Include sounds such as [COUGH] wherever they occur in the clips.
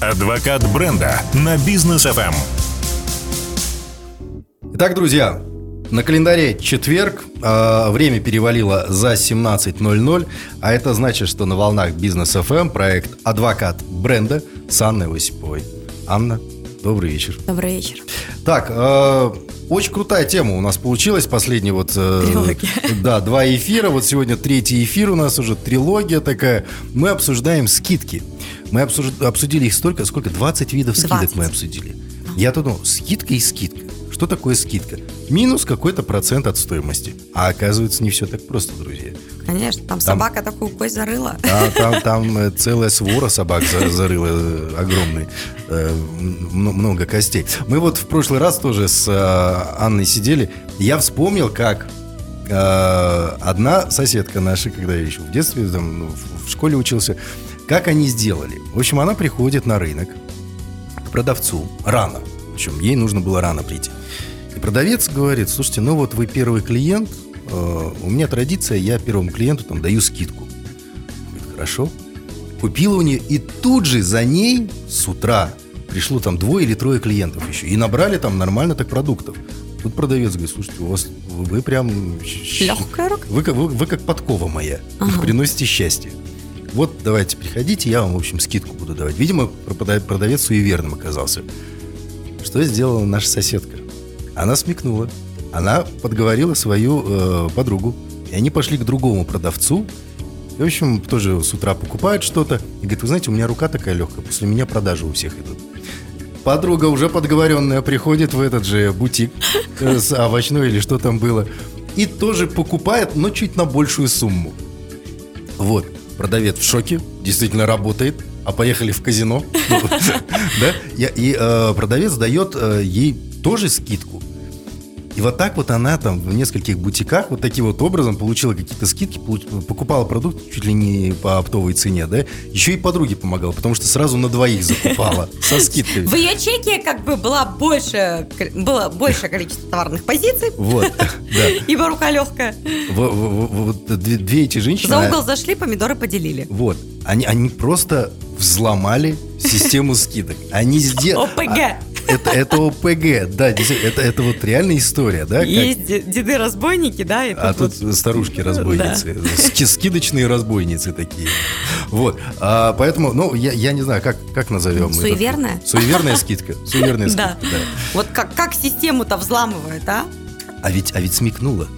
Адвокат бренда на бизнес FM. Итак, друзья, на календаре четверг, э, время перевалило за 17.00, а это значит, что на волнах Бизнес FM проект «Адвокат бренда» с Анной Осиповой. Анна, добрый вечер. Добрый вечер. Так, э, очень крутая тема у нас получилась. Последний вот... Э. Да, два эфира. Вот сегодня третий эфир у нас уже трилогия такая. Мы обсуждаем скидки. Мы обсуж- обсудили их столько, сколько? 20 видов скидок 20. мы обсудили. Я тут думал, скидка и скидка. Что такое скидка? Минус какой-то процент от стоимости. А оказывается, не все так просто, друзья. Конечно, там, собака такую кость зарыла. А там, там э, целая свора собак за- зарыла э, огромный, э, много костей. Мы вот в прошлый раз тоже с Анной сидели. Я вспомнил, как одна соседка наша, когда я еще в детстве там, ну, в школе учился, как они сделали. В общем, она приходит на рынок к продавцу рано. Причем ей нужно было рано прийти. И продавец говорит, слушайте, ну вот вы первый клиент, э, у меня традиция, я первому клиенту там даю скидку. Говорит, хорошо. Купила у нее, и тут же за ней с утра пришло там двое или трое клиентов еще. И набрали там нормально так продуктов. Тут продавец говорит, слушайте, у вас вы прям... Легкая рука. Вы, как- вы, вы как подкова моя. Ага. Приносите счастье. Вот давайте приходите, я вам, в общем, скидку буду давать. Видимо, прода- продавец суеверным оказался. Что сделала наша соседка? Она смекнула. Она подговорила свою э, подругу. И они пошли к другому продавцу. И, в общем, тоже с утра покупают что-то. И говорит, вы знаете, у меня рука такая легкая, после меня продажи у всех идут. Подруга уже подговоренная приходит в этот же бутик [LAUGHS] э, с овощной или что там было. И тоже покупает, но чуть на большую сумму. Вот, продавец в шоке, действительно работает, а поехали в казино. [LAUGHS] Да? И- э, продавец дает э, ей тоже скидку. И вот так вот она там в нескольких бутиках вот таким вот образом получила какие-то скидки, покупала продукт чуть ли не по оптовой цене, да? Еще и подруге помогала, потому что сразу на двоих закупала со скидкой. В ее чеке как бы была больше, было большее количество товарных позиций, Вот, да. [LAUGHS] ибо рука легкая. Во- во- во- Вот две, две эти женщины... За угол зашли, помидоры поделили. Вот. Они, они просто взломали систему скидок. Они сделали... [LAUGHS] ОПГ. Это, это ОПГ, да, это, это вот реальная история, да? как- Есть де- деды-разбойники, да, и А тут тут вот- старушки-разбойницы, ски- скидочные разбойницы такие. Вот, а, поэтому, ну, я, я не знаю, как, как назовем это? Суеверная? Суеверная скидка, суеверная [LAUGHS] Да. скидка, да. Вот как, как систему-то взламывает, а? А ведь, а ведь смекнула.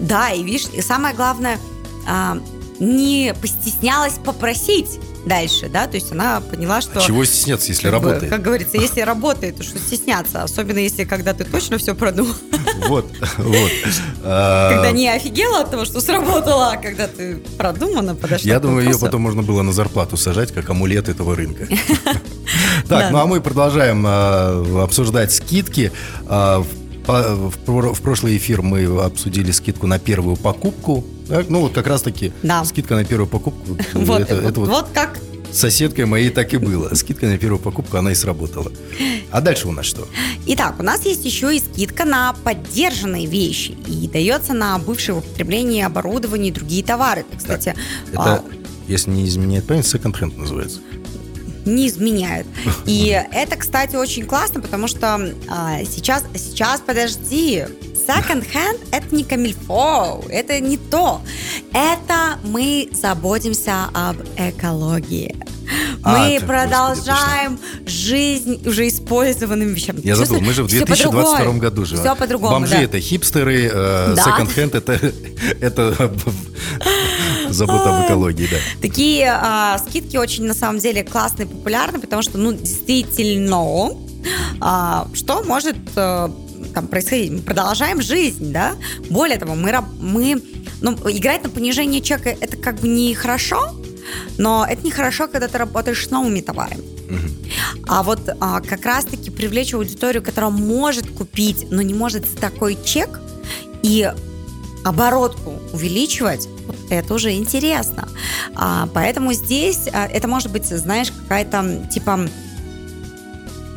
Да, и видишь, и самое главное, а, не постеснялась попросить дальше, да, то есть она поняла, что... А Чего стесняться, если как бы, работает? как говорится, если работает, то что стесняться, особенно если когда ты точно все продумал, Вот, вот. [LAUGHS] Когда не офигела от того, что сработало, а когда ты продуманно подошла Я думаю, ее потом можно было на зарплату сажать, как амулет этого рынка. [LAUGHS] Так, ну а мы продолжаем а, обсуждать скидки. А, в прошлый эфир мы обсудили скидку на первую покупку. Так, Ну вот как раз таки Да. скидка на первую покупку. [LAUGHS] Вот, это, вот, это вот вот как соседкой моей так и было. Скидка на первую покупку, она и сработала. А дальше у нас что? Итак, у нас есть еще и скидка на поддержанные вещи и дается на бывшее употребление оборудование и другие товары. Это, Кстати, а, Это, если не изменяет память, секонд-хенд называется. не изменяют. [LAUGHS] И это, кстати, очень классно, потому что а, сейчас, сейчас, подожди, second hand это не камильфо, это не то. Это мы заботимся об экологии. А, Мы ты, продолжаем жизнь уже использованными вещами. Я забыл, мы же в 2022 году живем. Все по-другому, Бомжи да. это хипстеры, э, Да. секонд-хенд это, это [LAUGHS] забота об экологии, да. Такие а, скидки очень, на самом деле, классные, популярны, потому что, ну, действительно, а, что может а, там происходить? Мы продолжаем жизнь, да? Более того, мы, мы ну, играть на понижение чека это как бы не хорошо, но это не хорошо, когда ты работаешь с новыми товарами. А вот а, как раз-таки привлечь аудиторию, которая может купить, но не может такой чек и оборотку увеличивать, вот это уже интересно. А, поэтому здесь а, это может быть, знаешь, какая-то типа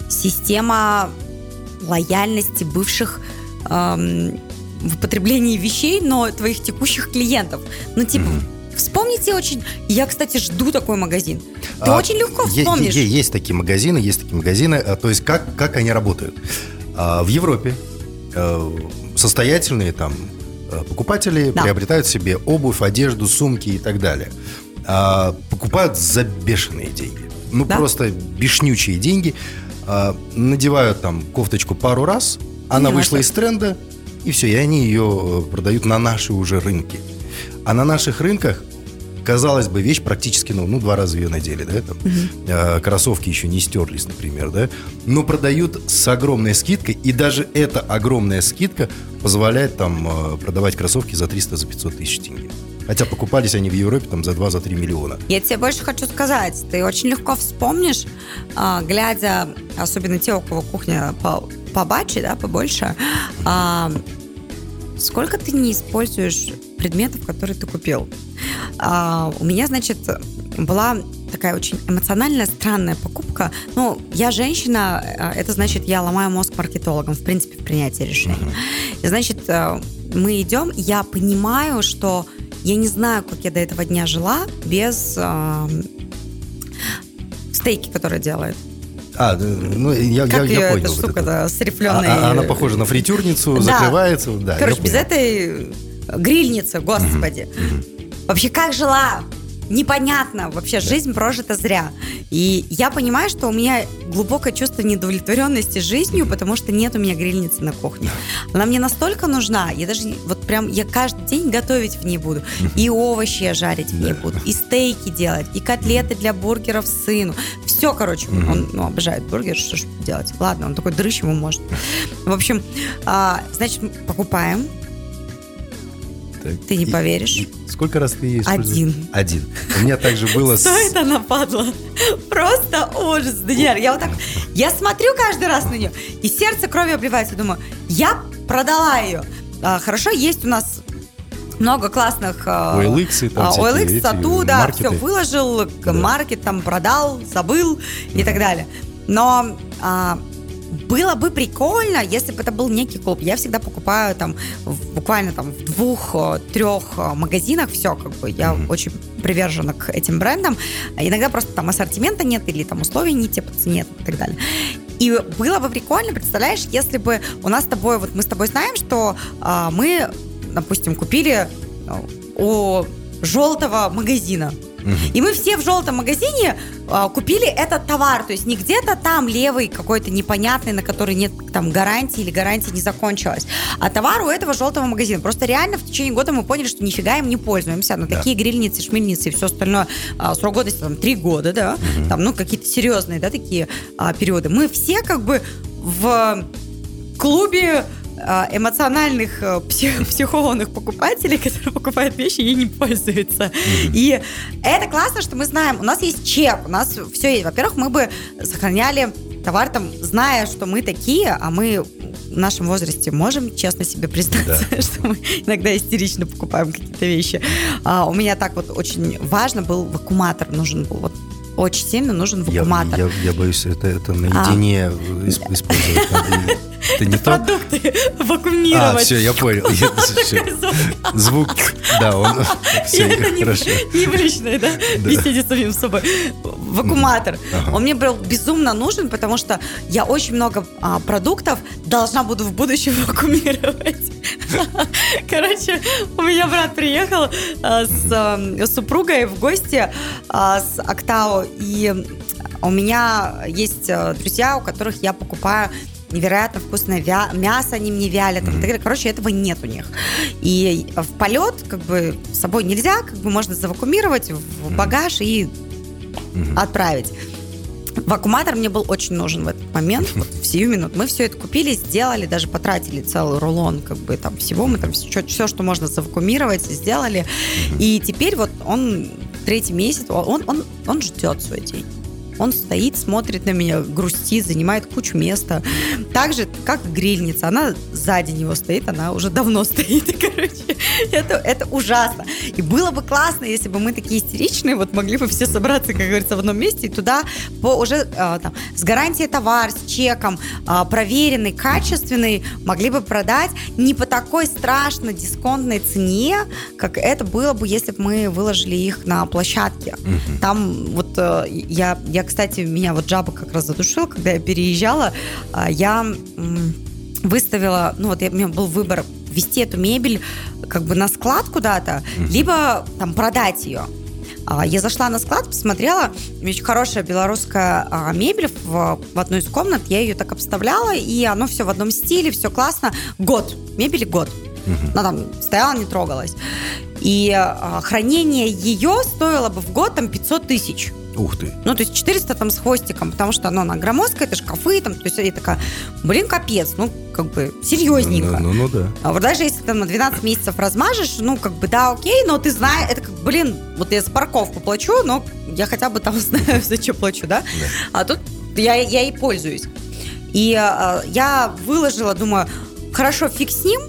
система лояльности бывших эм, в употреблении вещей, но твоих текущих клиентов. Ну, типа, Мгм. вспомните очень... Я, кстати, жду такой магазин. Ты А, очень легко вспомнишь. е- Есть такие магазины, есть такие магазины. а, То есть как, как они работают? А, В Европе э, состоятельные там э, покупатели Да. приобретают себе обувь, одежду, сумки и так далее. А, Покупают за бешеные деньги. Ну, Да. просто бешнючие деньги. А, Надевают там кофточку пару раз, она не вышла носят. из тренда, и все, и они ее э, продают на наши уже рынки. А на наших рынках казалось бы, вещь практически, ну, ну два раза ее надели, да, там, э, кроссовки еще не стерлись, например, да, но продают с огромной скидкой, и даже эта огромная скидка позволяет там э, продавать кроссовки за 300, за 500 тысяч тенге. Хотя покупались они в Европе там за 2-3 миллиона. Я тебе больше хочу сказать, ты очень легко вспомнишь, а, глядя, особенно те, у кого кухня по, побаче, да, побольше, а, сколько ты не используешь предметов, которые ты купил. А, у меня, значит, была такая очень эмоциональная, странная покупка. Ну, я женщина, это значит, я ломаю мозг маркетологам, в принципе, в принятии решений. Значит, мы идем, я понимаю, что я не знаю, как я до этого дня жила без э, стейки, которые делают. А, э, ну, я, Как я, я эта понял. вот штука это. с А- рифленой... а- она похожа на фритюрницу, Да. закрывается. Да, Короче, без этой грильницы, господи. Вообще, как жила? Непонятно. Вообще, жизнь прожита зря. И я понимаю, что у меня глубокое чувство недовлетворенности жизнью, потому что нет у меня грильницы на кухне. Она мне настолько нужна. Я даже вот прям, я каждый день готовить в ней буду. И овощи я жарить в ней буду. И стейки делать. И котлеты для бургеров сыну. Все, короче. Он ну, обожает бургер, что ж делать. Ладно, он такой дрыщ ему может. В общем, а, значит, покупаем. Так. Ты не И- поверишь. и Сколько раз ты использовал? Один. Один. У меня также было с... Стоит она, падла. Просто ужас, Даниэль. Я вот так, я смотрю каждый раз на нее, и сердце кровью обливается. Думаю, я продала ее. А, хорошо, есть у нас много классных... а, OLX, там а, всякие OLX, эти Тату, да, маркеты. все выложил, Да. маркет там продал, забыл и так далее. Но а, было бы прикольно, если бы это был некий клуб. Я всегда покупаю там в- буквально там в двух-трех магазинах все, как бы я очень привержена к этим брендам. Иногда просто там ассортимента нет или там условий не те по цене и так далее. И было бы прикольно, представляешь, если бы у нас с тобой, вот мы с тобой знаем, что а, мы, допустим, купили ну, у желтого магазина. И мы все в желтом магазине а, купили этот товар. То есть не где-то там левый какой-то непонятный, на который нет там гарантии или гарантия не закончилась. А товар у этого желтого магазина. Просто реально в течение года мы поняли, что нифига им не пользуемся. Ну, Да. такие грильницы, шмельницы и все остальное. а, срок годности там три года, да. Там, ну, какие-то серьезные, да, такие а, периоды. Мы все как бы в клубе эмоциональных а, псих- [LAUGHS] психованных покупателей, [LAUGHS] которые покупают вещи и не пользуются. И это классно, что мы знаем, у нас есть чек, у нас все есть. Во-первых, мы бы сохраняли товар там, зная, что мы такие, а мы в нашем возрасте можем честно себе признаться, [LAUGHS] что мы иногда истерично покупаем какие-то вещи. А, у меня так вот очень важно был вакууматор, нужен был вот очень сильно нужен Я, вакууматор. я, я боюсь, это, это наедине исп- использовать. Это не то. Продукты [LAUGHS] А, вакуумировать. все, я понял. [LAUGHS] Звук. Да, он... [LAUGHS] Все, это не, хорошо. не в личной, да? Беседе с самим собой. Вакууматор. Он мне был безумно нужен, потому что я очень много а, продуктов должна буду в будущем вакуумировать. Короче, у меня брат приехал а, с а, супругой в гости а, с Актау, и у меня есть а, друзья, у которых я покупаю невероятно вкусное вя- мясо, они мне вялят. и так далее. Короче, этого нет у них. И в полет как бы с собой нельзя, как бы можно завакуумировать в багаж и отправить. Вакууматор мне был очень нужен в этот момент, вот в [LAUGHS] сию минуту. Мы все это купили, сделали, даже потратили целый рулон как бы там всего. Мы там все, все что можно завакуумировать, сделали. И теперь вот он третий месяц, он, он, он ждет свой день. Он стоит, смотрит на меня, грустит, занимает кучу места. Так же, как грильница. Она сзади него стоит, она уже давно [LAUGHS] стоит. Короче, это, это ужасно. И было бы классно, если бы мы такие истеричные, вот могли бы все собраться, как говорится, в одном месте, и туда по уже а, там, с гарантией товар, с чеком, а, проверенный, качественный, могли бы продать не по такой страшно дисконтной цене, как это было бы, если бы мы выложили их на площадке. Угу. Там вот я, я, кстати, меня вот жаба как раз задушил, когда я переезжала, а, я выставила, ну вот я, у меня был выбор вести эту мебель как бы на склад куда-то, либо там продать ее. А, я зашла на склад, посмотрела, очень хорошая белорусская а, мебель в, в одной из комнат, я ее так обставляла, и оно все в одном стиле, все классно. Год, мебели год. Угу. Она там стояла, не трогалась. И а, хранение ее стоило бы в год там 500 тысяч. Ух ты. Ну, то есть 400 там с хвостиком, потому что оно на громоздкое, это шкафы, там, то есть я такая, блин, капец, ну, как бы, серьезненько. Ну, ну, ну да. А вот даже если там на 12 месяцев размажешь, ну, как бы, да, окей, но ты знаешь, это как, блин, вот я за парковку плачу, но я хотя бы там [LAUGHS] знаю, за что плачу, да? да. А тут я, я и пользуюсь. И э, я выложила, думаю, хорошо, фиг с ним,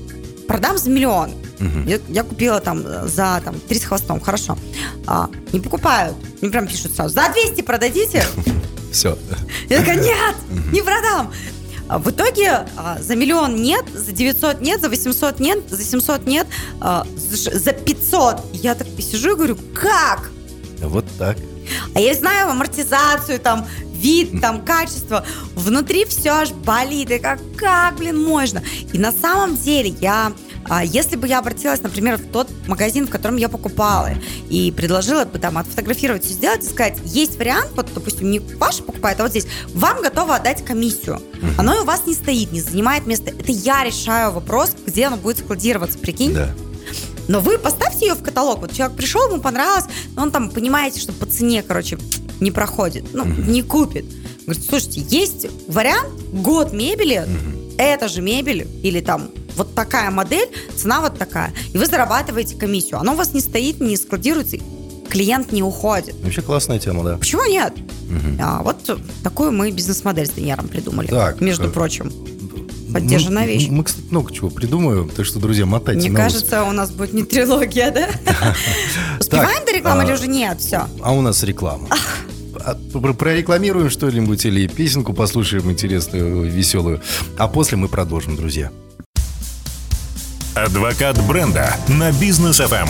продам за миллион. Угу. Я, я купила там за там, 3 с хвостом, хорошо. А, не покупают. Мне прям пишут сразу, за 200 продадите? [LAUGHS] Все. Я такая, нет, не продам. А в итоге а, за миллион нет, за 900 нет, за 800 нет, за 700 нет, а, за 500. Я так сижу и говорю, как? Вот так. А я знаю амортизацию, там, вид, там, качество. Внутри все аж болит. И как, как, блин, можно? И на самом деле я а если бы я обратилась, например, в тот магазин, в котором я покупала, и предложила бы там отфотографировать все сделать и сказать, есть вариант, вот, допустим, не ваш покупает, а вот здесь, вам готово отдать комиссию. Оно у вас не стоит, не занимает место. Это я решаю вопрос, где оно будет складироваться, прикинь? Да. Но вы поставьте ее в каталог. Вот человек пришел, ему понравилось, но он там, понимаете, что по цене, короче, не проходит, ну, mm-hmm. не купит. Говорит, слушайте, есть вариант, год мебели, mm-hmm. это же мебель, или там вот такая модель, цена вот такая, и вы зарабатываете комиссию. Оно у вас не стоит, не складируется, клиент не уходит. Вообще классная тема, да. Почему нет? Угу. А, вот такую мы бизнес-модель с Данияром придумали. Так, между э, прочим. Поддержанная вещь. Мы, кстати, много чего придумаем, так что, друзья, мотайте Мне кажется, у нас будет не трилогия, да? [LAUGHS] Успеваем до рекламы а, или уже нет? Все. А у нас реклама. А, прорекламируем что-нибудь или песенку послушаем интересную, веселую. А после мы продолжим, друзья. Адвокат бренда на бизнес FM.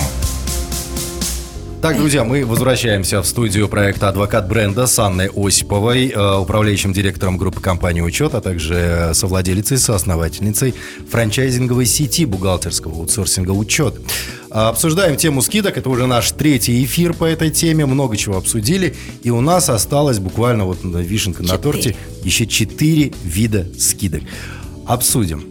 Так, друзья, мы возвращаемся в студию проекта «Адвокат бренда» с Анной Осиповой, э, управляющим директором группы компании «Учет», а также совладелицей, соосновательницей франчайзинговой сети бухгалтерского аутсорсинга «Учет». Обсуждаем тему скидок, это уже наш третий эфир по этой теме, много чего обсудили, и у нас осталось буквально вот вишенка на торте еще четыре вида скидок. Обсудим.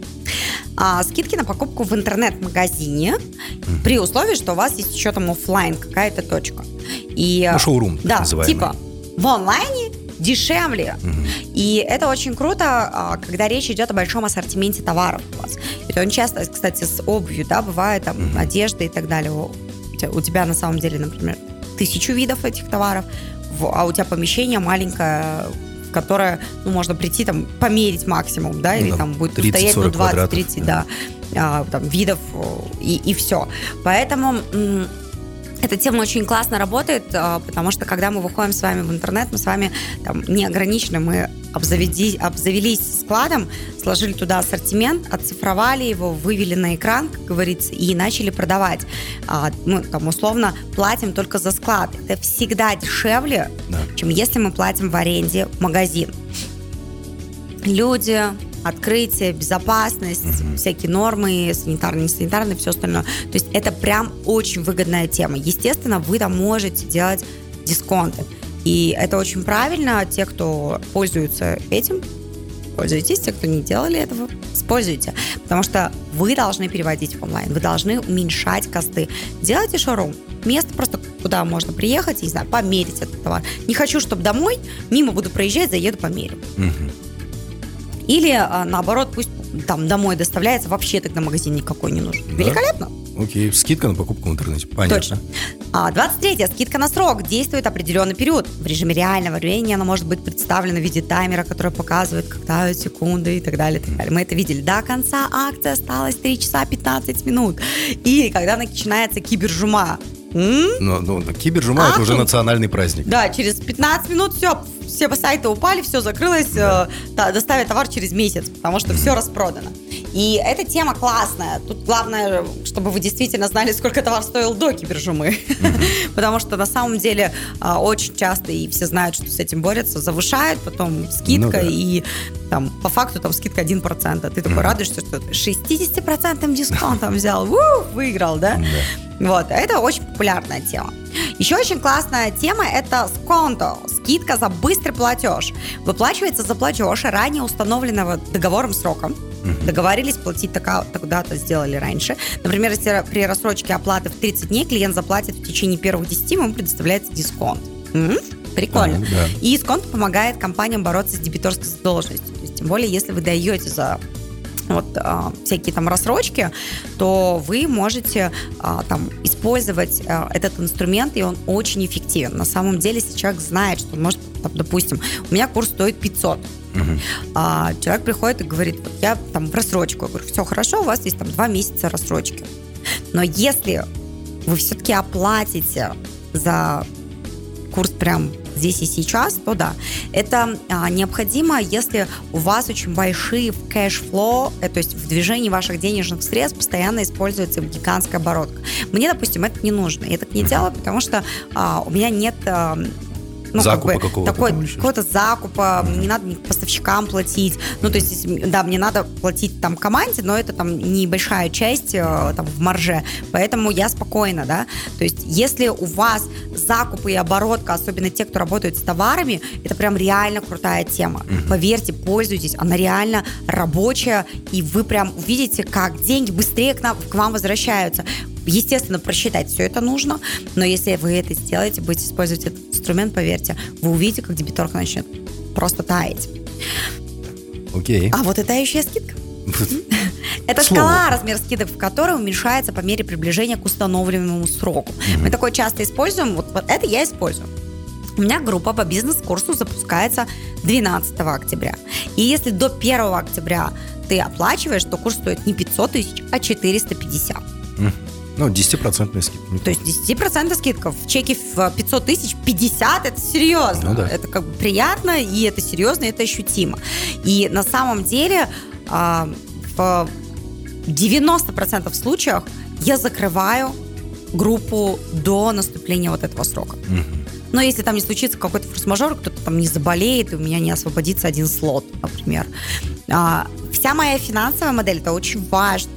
А, скидки на покупку в интернет-магазине mm-hmm. при условии, что у вас есть еще там офлайн какая-то точка. И, ну, шоурум, да, называемый. типа в онлайне дешевле. Mm-hmm. И это очень круто, а, когда речь идет о большом ассортименте товаров у вас. Это очень часто, кстати, с обувью, да, бывает там mm-hmm. одежда и так далее. У тебя на самом деле, например, тысячу видов этих товаров, а у тебя помещение маленькое, которое ну, можно прийти там померить максимум, да, или ну, там будет 30, стоять ну, 20-30, да, а, там, видов и, и все. Поэтому эта тема очень классно работает, а, потому что когда мы выходим с вами в интернет, мы с вами там, не ограничены, мы обзаведи, обзавелись складом, сложили туда ассортимент, оцифровали его, вывели на экран, как говорится, и начали продавать. А, мы там условно платим только за склад. Это всегда дешевле, да. Чем если мы платим в аренде магазин. Люди, открытие, безопасность, угу. всякие нормы, санитарные, не санитарные, все остальное. То есть это прям очень выгодная тема. Естественно, вы там можете делать дисконты. И это очень правильно. Те, кто пользуются этим, пользуйтесь. Те, кто не делали этого, используйте. Потому что вы должны переводить в онлайн. Вы должны уменьшать косты. Делайте шоурум. Место просто, куда можно приехать, не знаю, померить этот товар. Не хочу, чтобы домой, мимо буду проезжать, заеду померю. Угу. Или а, наоборот, пусть там домой доставляется, вообще тогда магазин никакой не нужен. Да? Великолепно. Окей, скидка на покупку в интернете. Понятно. Точно. А 23 скидка на срок действует определенный период. В режиме реального времени она может быть представлена в виде таймера, который показывает, когда секунды и так далее, и так далее. Мы это видели. До конца акции осталось 3 часа 15 минут. И когда начинается кибержума, но, но кибержума А, это уже национальный праздник. да, через 15 минут все, все сайты упали, все закрылось, э, доставят товар через месяц, потому что все распродано. И эта тема классная. Тут главное, чтобы вы действительно знали, сколько товар стоил до кибержумы. [LAUGHS] Потому что на самом деле а, очень часто, и все знают, что с этим борются, завышают, потом скидка, Ну и там по факту там скидка 1%. А Ты такой радуешься, что ты 60% дисконтом [LAUGHS] взял, выиграл, да? Вот, это очень популярная тема. Еще очень классная тема – это сконто, скидка за быстрый платеж. Выплачивается за платеж ранее установленного договором сроком. Договорились платить така- тогда-то, сделали раньше. Например, если при рассрочке оплаты в 30 дней клиент заплатит в течение первых 10, ему предоставляется дисконт. М? Прикольно. Так, да. И сконт помогает компаниям бороться с дебиторской задолженностью. То есть, тем более, если вы даете за вот а, всякие там рассрочки, то вы можете а, там использовать а, этот инструмент, и он очень эффективен. На самом деле, если человек знает, что он может, там, допустим, у меня курс стоит 500, а человек приходит и говорит, вот я там в рассрочку, я говорю, все хорошо, у вас есть там два месяца рассрочки. Но если вы все-таки оплатите за курс прям здесь и сейчас, то да. Это а, необходимо, если у вас очень большие в cash flow, э, то есть в движении ваших денежных средств постоянно используется гигантская оборотка. Мне, допустим, это не нужно. Я так не делаю, потому что а, у меня нет... а, ну, Закупа как бы, какого-то такой, какого-то закупа, не надо поставщикам платить. Ну, то есть, да, мне надо платить там команде, но это там небольшая часть э, там в марже, поэтому я спокойна, да. То есть, если у вас закупы и оборотка, особенно те, кто работают с товарами, это прям реально крутая тема. Поверьте, пользуйтесь, она реально рабочая, и вы прям увидите, как деньги быстрее к, нам, к вам возвращаются. Естественно, просчитать все это нужно, но если вы это сделаете, будете использовать этот инструмент, поверьте, вы увидите, как дебиторка начнет просто таять. Окей. А вот это еще скидка. [LAUGHS] Это К слову. шкала, размер скидок в которой уменьшается по мере приближения к установленному сроку. Мы такое часто используем, вот, вот это я использую. У меня группа по бизнес-курсу запускается 12 октября. И если до 1 октября ты оплачиваешь, то курс стоит не 500 тысяч, а 450. Ну, 10% скидка. То есть 10% скидка в чеке в 500 тысяч, 50 это серьезно. Ну да. Это как бы приятно, и это серьезно, и это ощутимо. И на самом деле а, в 90% случаях я закрываю группу до наступления вот этого срока. Но если там не случится какой-то форс-мажор, кто-то там не заболеет, и у меня не освободится один слот, например. А, вся моя финансовая модель, это очень важно.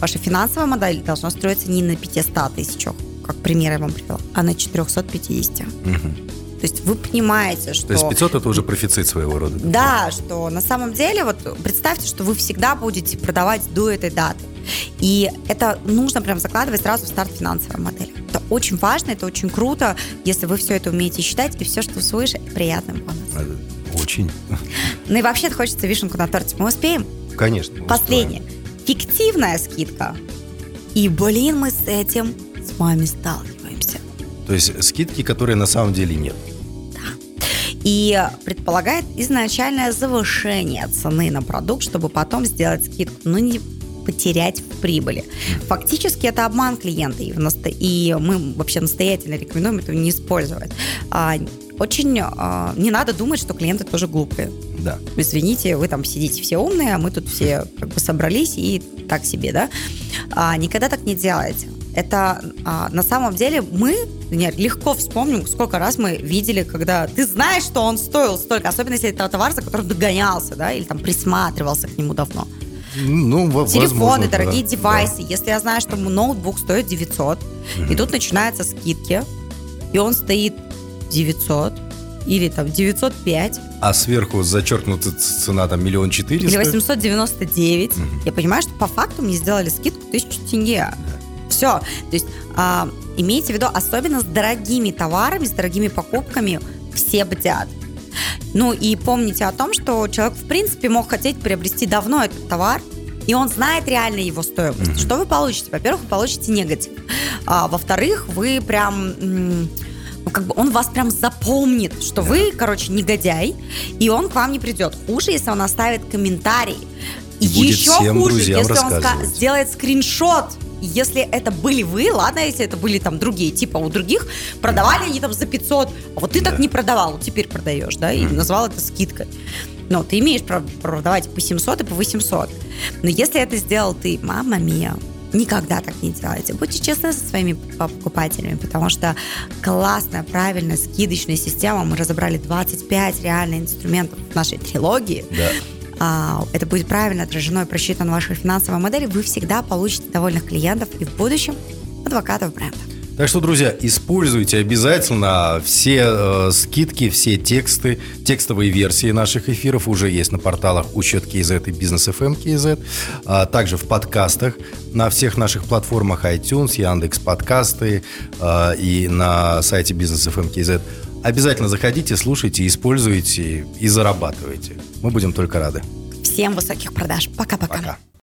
Ваша финансовая модель должна строиться не на 500 тысячах, как пример я вам привела, а на 450. То есть вы понимаете, что... То есть 500 это уже профицит своего рода. Да, что на самом деле, вот представьте, что вы всегда будете продавать до этой даты. И это нужно прям закладывать сразу в старт финансовой модели. Это очень важно, это очень круто, если вы все это умеете считать, и все, что свыше, это приятный бонус. А, Очень. Ну и вообще хочется вишенку на торте. Мы успеем? Конечно. Последнее. Фиктивная скидка. И, блин, мы с этим с вами сталкиваемся. То есть скидки, которые на самом деле нет. И предполагает изначальное завышение цены на продукт, чтобы потом сделать скидку, но не потерять в прибыли. Фактически это обман клиента, и, в насто- и мы вообще настоятельно рекомендуем этого не использовать. А, очень а, не надо думать, что клиенты тоже глупые. Да. Извините, вы там сидите все умные, а мы тут все как бы собрались и так себе, да? А, никогда так не делайте. Это а, на самом деле мы например, легко вспомним, сколько раз мы видели, когда ты знаешь, что он стоил столько, особенно если это товар, за которым догонялся, да, или там присматривался к нему давно. Ну, Телефоны, возможно, да, дорогие да. девайсы. Если я знаю, что ноутбук стоит 900, и тут начинаются скидки, и он стоит 900 или там 905 А сверху зачеркнута цена там миллион четыреста. или 899, я понимаю, что по факту мне сделали скидку 1000 тенге. Все. То есть а, имейте в виду, особенно с дорогими товарами, с дорогими покупками, все бдят. Ну и помните о том, что человек, в принципе, мог хотеть приобрести давно этот товар, и он знает реально его стоимость. Что вы получите? Во-первых, вы получите негатив. А, во-вторых, вы прям... как бы он вас прям запомнит, что вы, короче, негодяй, и он к вам не придет. Хуже, если он оставит комментарий. И будет Еще хуже, если он сделает скриншот. Если это были вы, ладно, если это были там другие, типа у других продавали они там за 500, а вот ты так Да. не продавал, теперь продаешь, да, и Мгм. назвал это скидкой. Но ты имеешь право продавать по 700 и по 800. Но если это сделал ты, мама мия, никогда так не делайте. Будьте честны со своими покупателями, потому что классная, правильная скидочная система. Мы разобрали 25 реально инструментов в нашей трилогии. Да. А, это будет правильно отражено и просчитано в вашей финансовой модели, вы всегда получите довольных клиентов и в будущем адвокатов бренда. Так что, друзья, используйте обязательно все э, скидки, все тексты, текстовые версии наших эфиров уже есть на порталах Учет KZ и Бизнес FM KZ, а также в подкастах на всех наших платформах iTunes, Яндекс подкасты э, и на сайте Бизнес FM KZ. Обязательно заходите, слушайте, используйте и зарабатывайте. Мы будем только рады. Всем высоких продаж. Пока-пока. Пока.